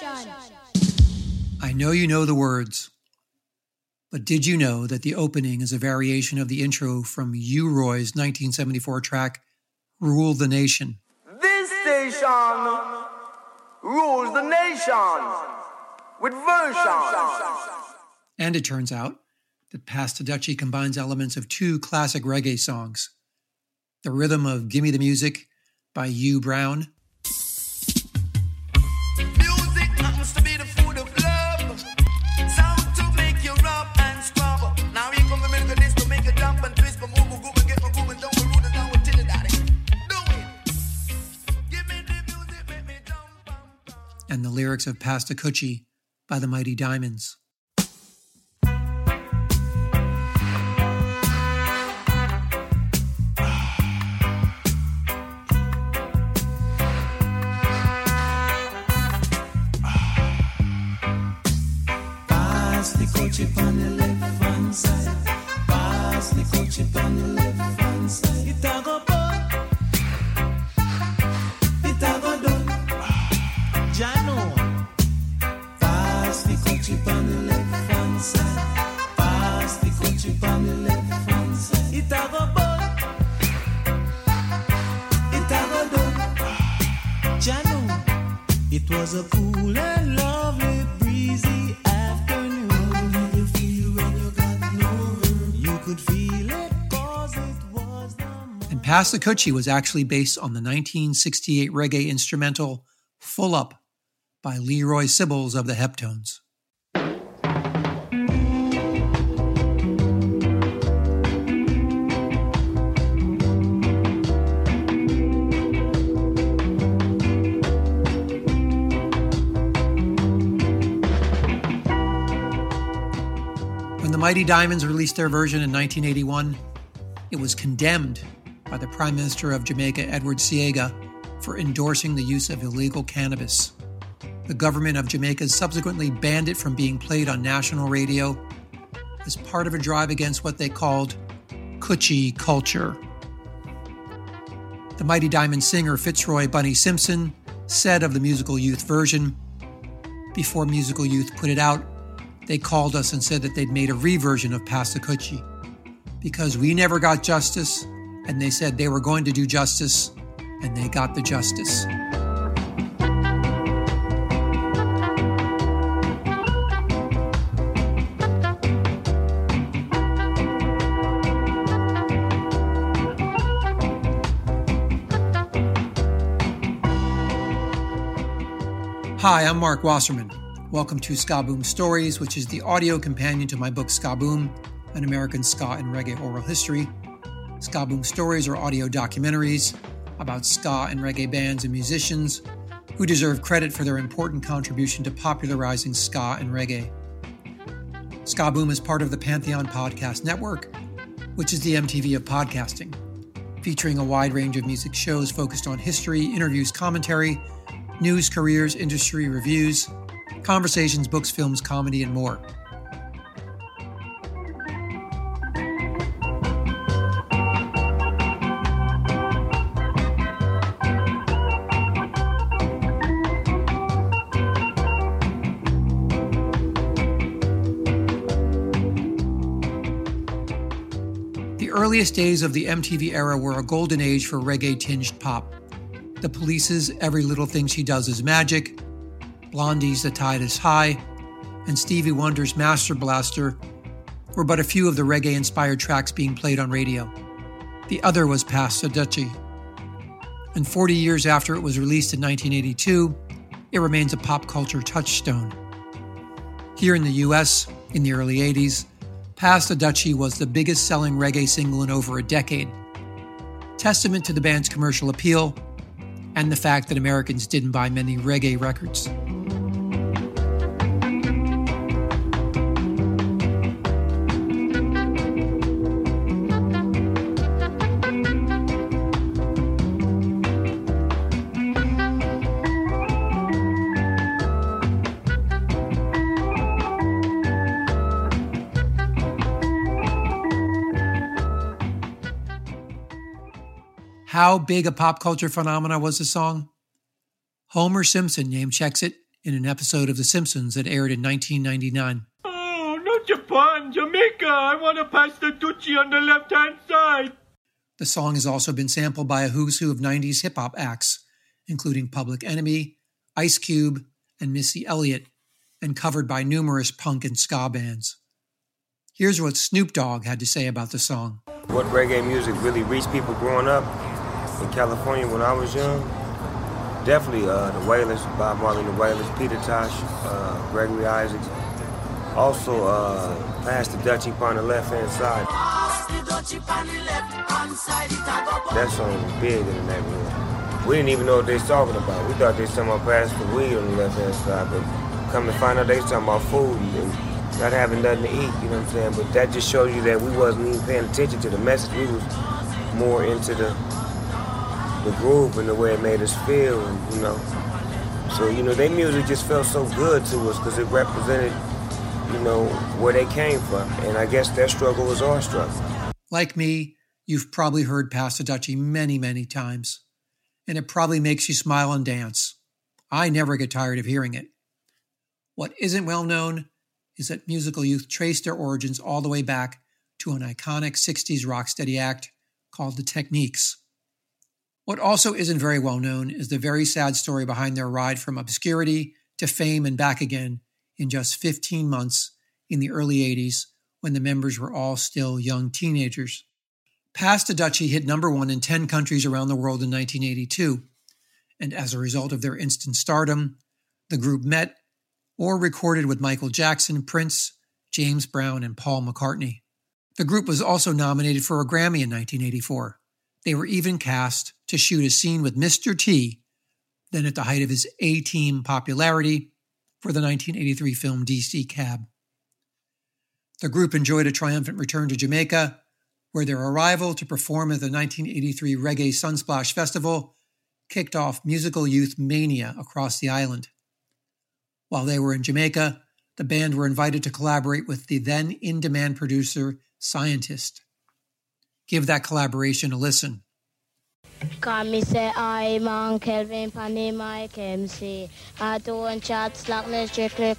With. I know you know the words, but did you know that the opening is a variation of the intro from U Roy's 1974 track, Rule the Nation? This station rules the nation with version. And it turns out that Pass the Dutchie combines elements of two classic reggae songs the rhythm of Gimme the Music by U Brown and the lyrics of Pass the Kouchie by the Mighty Diamonds. Pass the coach on the left hand side. Pass the coach on the left Kouchie was actually based on the 1968 reggae instrumental Full Up by Leroy Sibbles of the Heptones. When the Mighty Diamonds released their version in 1981, it was condemned by the Prime Minister of Jamaica, Edward Seaga, for endorsing the use of illegal cannabis. The government of Jamaica subsequently banned it from being played on national radio as part of a drive against what they called Coochie culture. The Mighty Diamond singer Fitzroy Bunny Simpson said of the Musical Youth version, before Musical Youth put it out, they called us and said that they'd made a reversion of Pass the Kouchie because we never got justice, and they said they were going to do justice, and they got the justice. Hi, I'm Marc Wasserman. Welcome to Ska Boom Stories, which is the audio companion to my book Ska Boom, an American ska and reggae oral history. Ska Boom Stories are audio documentaries about ska and reggae bands and musicians who deserve credit for their important contribution to popularizing ska and reggae. Ska Boom is part of the Pantheon Podcast Network, which is the MTV of podcasting, featuring a wide range of music shows focused on history, interviews, commentary, news, careers, industry reviews, conversations, books, films, comedy, and more. Earliest days of the MTV era were a golden age for reggae tinged pop. The Police's Every Little Thing She Does Is Magic, Blondie's The Tide Is High, and Stevie Wonder's Master Blaster were but a few of the reggae inspired tracks being played on radio. The other was Pass the Dutchie. And 40 years after it was released in 1982, it remains a pop culture touchstone. Here in the US, in the early 80s, Pass the Dutchie was the biggest selling reggae single in over a decade. Testament to the band's commercial appeal and the fact that Americans didn't buy many reggae records. How big a pop culture phenomena was the song? Homer Simpson name checks it in an episode of The Simpsons that aired in 1999. Oh, not Japan, Jamaica. I want to pass the Dutchie on the left hand side. The song has also been sampled by a who's who of 90s hip hop acts, including Public Enemy, Ice Cube, and Missy Elliott, and covered by numerous punk and ska bands. Here's what Snoop Dogg had to say about the song. What reggae music really reached people growing up in California when I was young, definitely uh, the Wailers, Bob Marley and the Wailers, Peter Tosh, uh, Gregory Isaacs. Also, uh, Pass the Dutchie on the left hand side. That song was big in the neighborhood. We didn't even know what they was talking about. We thought they was talking about passing the weed on the left hand side, but come to find out they was talking about food and not having nothing to eat, you know what I'm saying? But that just shows you that we wasn't even paying attention to the message. We was more into the the groove and the way it made us feel, and, you know. So, you know, their music just felt so good to us because it represented, you know, where they came from. And I guess their struggle was our struggle. Like me, you've probably heard Dutchie many, many times, and it probably makes you smile and dance. I never get tired of hearing it. What isn't well known is that musical youth traced their origins all the way back to an iconic 60s rocksteady act called The Techniques. What also isn't very well known is the very sad story behind their ride from obscurity to fame and back again in just 15 months in the early 80s when the members were all still young teenagers. Pass the Dutchie hit number one in 10 countries around the world in 1982, and as a result of their instant stardom, the group met or recorded with Michael Jackson, Prince, James Brown, and Paul McCartney. The group was also nominated for a Grammy in 1984. They were even cast to shoot a scene with Mr. T, then at the height of his A team popularity, for the 1983 film DC Cab. The group enjoyed a triumphant return to Jamaica, where their arrival to perform at the 1983 Reggae Sunsplash Festival kicked off musical youth mania across the island. While they were in Jamaica, the band were invited to collaborate with the then in demand producer Scientist. Give that collaboration a listen. Kelvin chat slackness strictly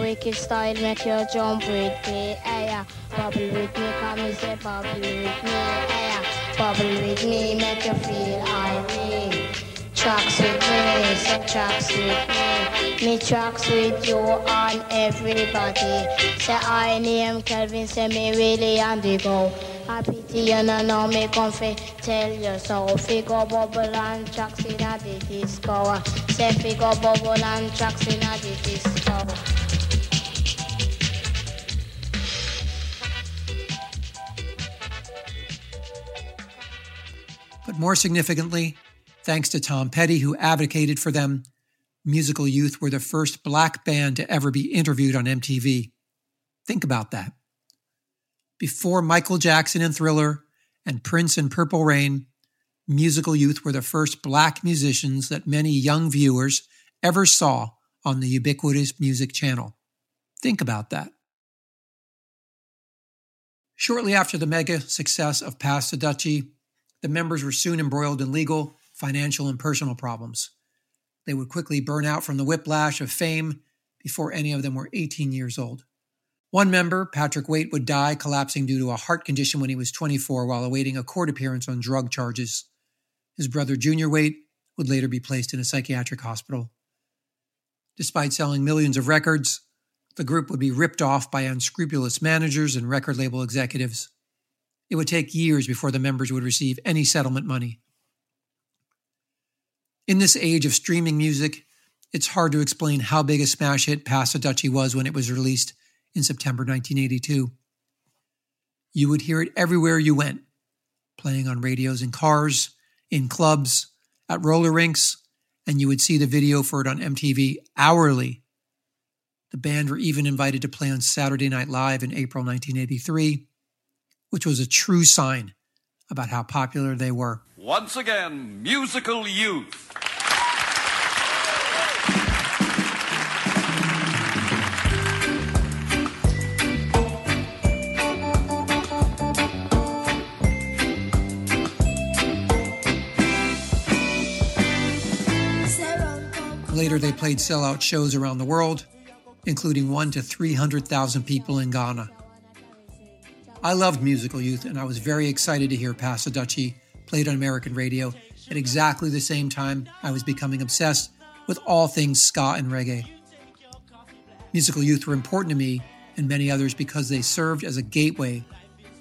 wicked style make jump with me Aya Bubble with me bubble with me Aya Bubble with me make you feel Tracks with me, say tracks with me Me tracks with you and everybody. Say I name Kelvin say me really on the go. I pity you no know me come fi tell you. So Fi go bubble and tracks in a the disco. Say fi go bubble and tracks in a the disco. But more significantly, thanks to Tom Petty, who advocated for them, Musical Youth were the first black band to ever be interviewed on MTV. Think about that. Before Michael Jackson and Thriller and Prince and Purple Rain, Musical Youth were the first black musicians that many young viewers ever saw on the ubiquitous music channel. Think about that. Shortly after the mega success of Pass the Dutchie, the members were soon embroiled in legal, financial, and personal problems. They would quickly burn out from the whiplash of fame before any of them were 18 years old. One member, Patrick Waite, would die collapsing due to a heart condition when he was 24 while awaiting a court appearance on drug charges. His brother, Junior Waite, would later be placed in a psychiatric hospital. Despite selling millions of records, the group would be ripped off by unscrupulous managers and record label executives. It would take years before the members would receive any settlement money. In this age of streaming music, it's hard to explain how big a smash hit Pass the Dutchie was when it was released in September 1982. You would hear it everywhere you went, playing on radios in cars, in clubs, at roller rinks, and you would see the video for it on MTV hourly. The band were even invited to play on Saturday Night Live in April 1983, which was a true sign about how popular they were. Once again, musical youth. Later, they played sellout shows around the world, including one to 300,000 people in Ghana. I loved Musical Youth, and I was very excited to hear Dutchie played on American radio at exactly the same time I was becoming obsessed with all things ska and reggae. Musical Youth were important to me and many others because they served as a gateway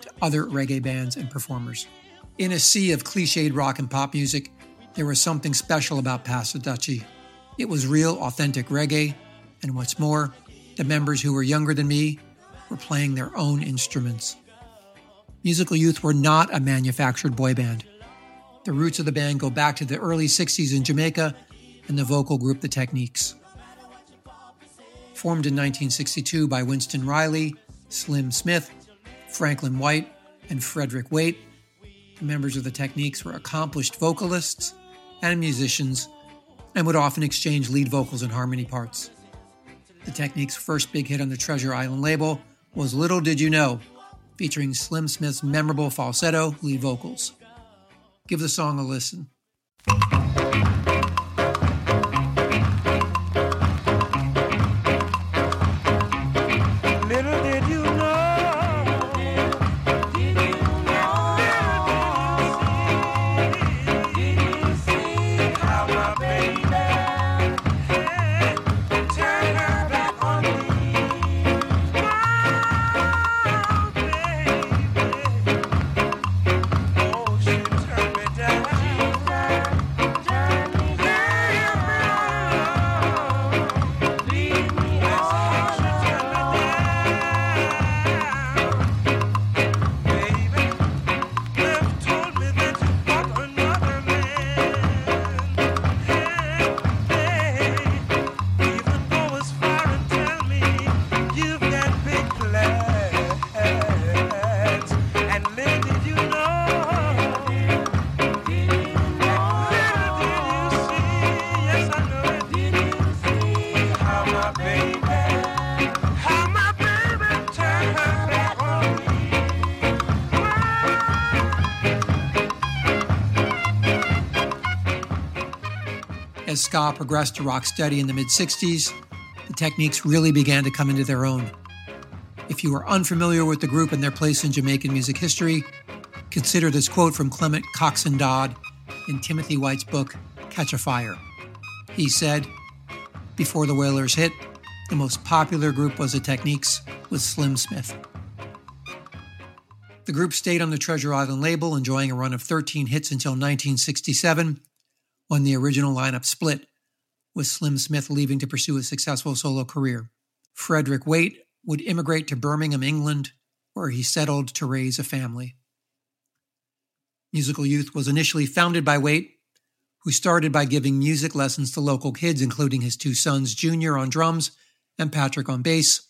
to other reggae bands and performers. In a sea of cliched rock and pop music, there was something special about the It was real, authentic reggae, and what's more, the members who were younger than me were playing their own instruments. Musical Youth were not a manufactured boy band. The roots of the band go back to the early 60s in Jamaica and the vocal group The Techniques. Formed in 1962 by Winston Riley, Slim Smith, Franklin White, and Frederick Waite, the members of The Techniques were accomplished vocalists and musicians and would often exchange lead vocals and harmony parts. The Techniques' first big hit on the Treasure Island label was Little Did You Know, featuring Slim Smith's memorable falsetto lead vocals. Give the song a listen. Ska progressed to rock steady in the mid 60s, the techniques really began to come into their own. If you are unfamiliar with the group and their place in Jamaican music history, consider this quote from Clement Coxsone Dodd in Timothy White's book, Catch a Fire. He said, Before the Wailers hit, the most popular group was the Techniques with Slim Smith. The group stayed on the Treasure Island label, enjoying a run of 13 hits until 1967, when the original lineup split, with Slim Smith leaving to pursue a successful solo career. Frederick Waite would immigrate to Birmingham, England, where he settled to raise a family. Musical Youth was initially founded by Waite, who started by giving music lessons to local kids, including his two sons, Junior on drums and Patrick on bass,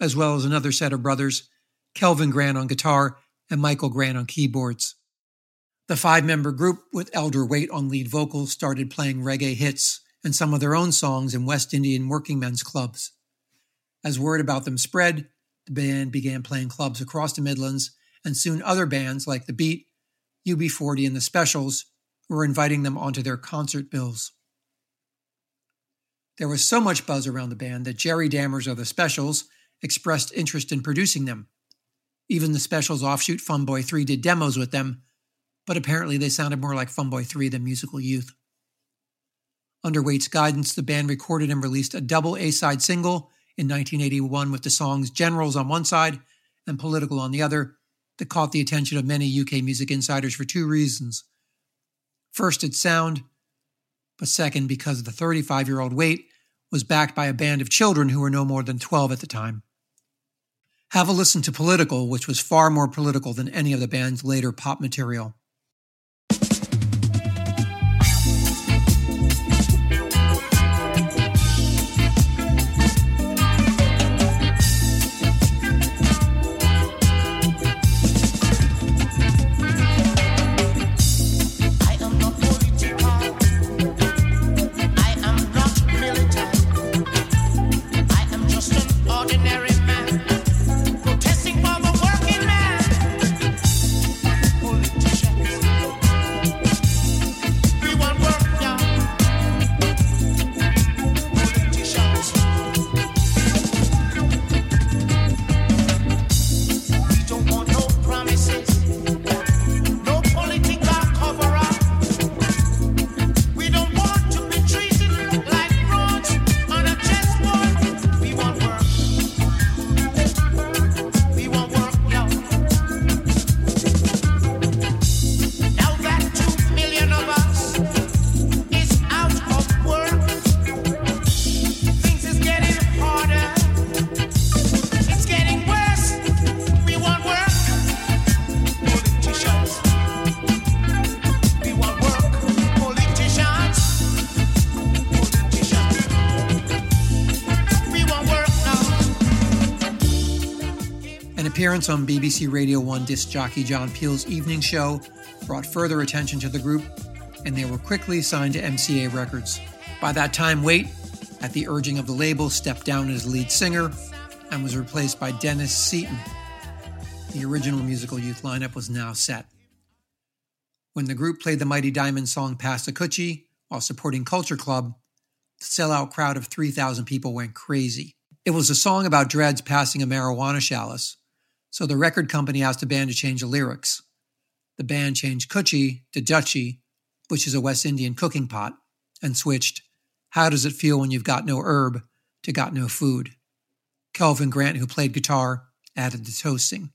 as well as another set of brothers, Kelvin Grant on guitar and Michael Grant on keyboards. The five member group with Elder Waite on lead vocals started playing reggae hits and some of their own songs in West Indian working men's clubs. As word about them spread, the band began playing clubs across the Midlands, and soon other bands like The Beat, UB40, and The Specials were inviting them onto their concert bills. There was so much buzz around the band that Jerry Dammers of The Specials expressed interest in producing them. Even The Specials offshoot Funboy 3 did demos with them but apparently they sounded more like Funboy 3 than Musical Youth. Under Waite's guidance, the band recorded and released a double A side single in 1981 with the songs Generals on one side and Political on the other that caught the attention of many UK music insiders for two reasons. First, its sound, but second, because the 35 year old Waite was backed by a band of children who were no more than 12 at the time. Have a listen to Political, which was far more political than any of the band's later pop material. appearance on BBC Radio 1 disc jockey John Peel's evening show brought further attention to the group, and they were quickly signed to MCA Records. By that time, Waite, at the urging of the label, stepped down as lead singer and was replaced by Dennis Seaton. The original musical youth lineup was now set. When the group played the Mighty Diamond song Pass the Kouchie while supporting Culture Club, the sellout crowd of 3,000 people went crazy. It was a song about Dred's passing a marijuana chalice, so the record company asked the band to change the lyrics. The band changed Coochie to Dutchie, which is a West Indian cooking pot, and switched How Does It Feel When You've Got No Herb to Got No Food. Kelvin Grant, who played guitar, added the toasting.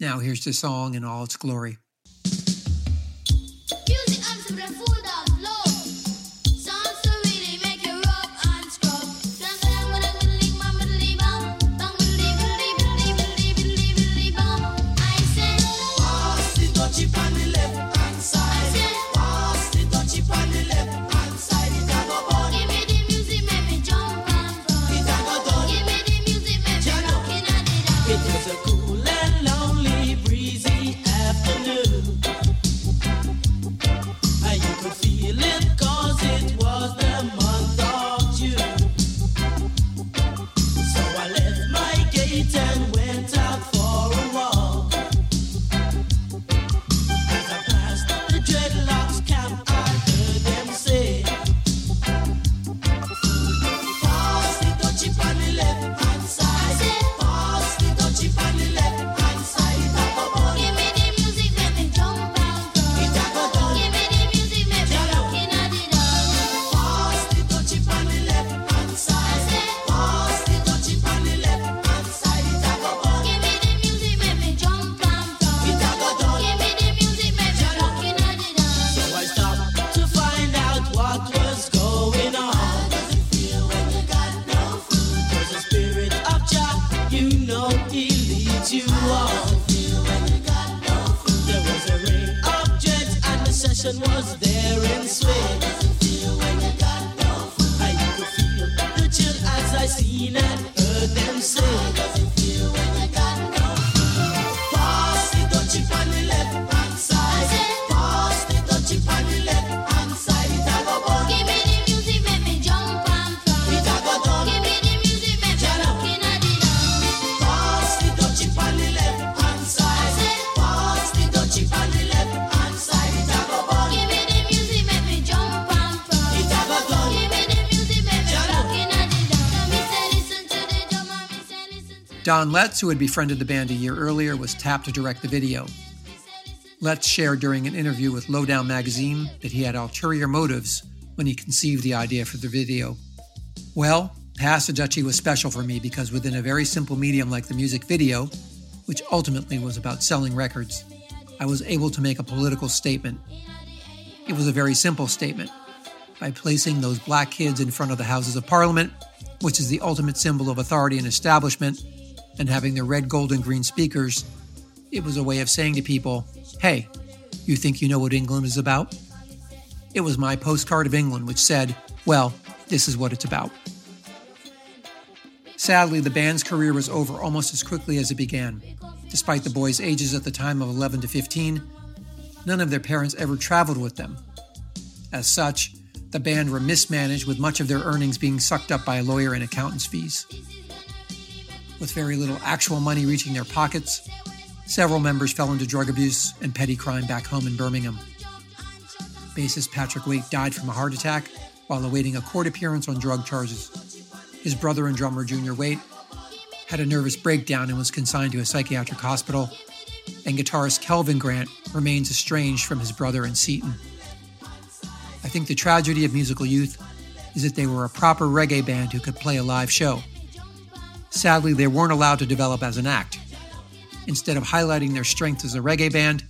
Now here's the song in all its glory. Music. Don Letts, who had befriended the band a year earlier, was tapped to direct the video. Letts shared during an interview with Lowdown magazine that he had ulterior motives when he conceived the idea for the video. Well, Pass the Dutchie was special for me because within a very simple medium like the music video, which ultimately was about selling records, I was able to make a political statement. It was a very simple statement. By placing those black kids in front of the Houses of Parliament, which is the ultimate symbol of authority and establishment, and having their red, gold, and green speakers, it was a way of saying to people, hey, you think you know what England is about? It was my postcard of England, which said, well, this is what it's about. Sadly, the band's career was over almost as quickly as it began. Despite the boys' ages at the time of 11 to 15, none of their parents ever traveled with them. As such, the band were mismanaged with much of their earnings being sucked up by lawyer and accountant's fees. With very little actual money reaching their pockets, several members fell into drug abuse and petty crime back home in Birmingham. Bassist Patrick Waite died from a heart attack while awaiting a court appearance on drug charges. His brother and drummer Junior Waite had a nervous breakdown and was consigned to a psychiatric hospital, and guitarist Kelvin Grant remains estranged from his brother and Seaton. I think the tragedy of musical youth is that they were a proper reggae band who could play a live show. Sadly, they weren't allowed to develop as an act. Instead of highlighting their strengths as a reggae band,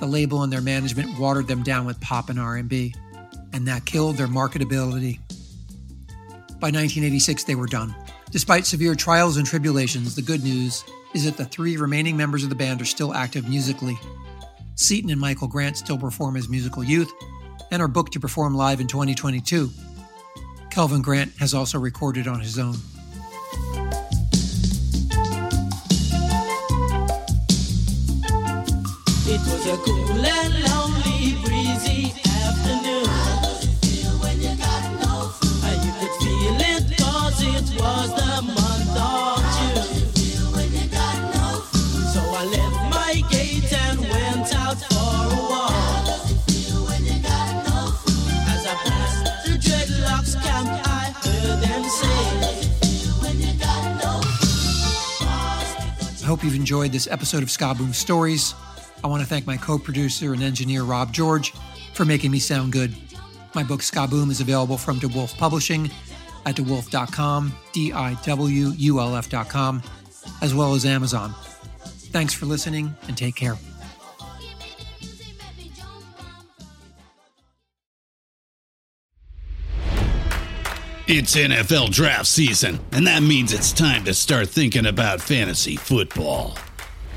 the label and their management watered them down with pop and R&B, and that killed their marketability. By 1986, they were done. Despite severe trials and tribulations, the good news is that the three remaining members of the band are still active musically. Seaton and Michael Grant still perform as musical youth and are booked to perform live in 2022. Kelvin Grant has also recorded on his own. Hope you've enjoyed this episode of Ska Boom Stories. I want to thank my co producer and engineer, Rob George, for making me sound good. My book, Ska Boom, is available from DiWulf Publishing at diwulf.com, D I W U L F.com, as well as Amazon. Thanks for listening and take care. It's NFL draft season, and that means it's time to start thinking about fantasy football.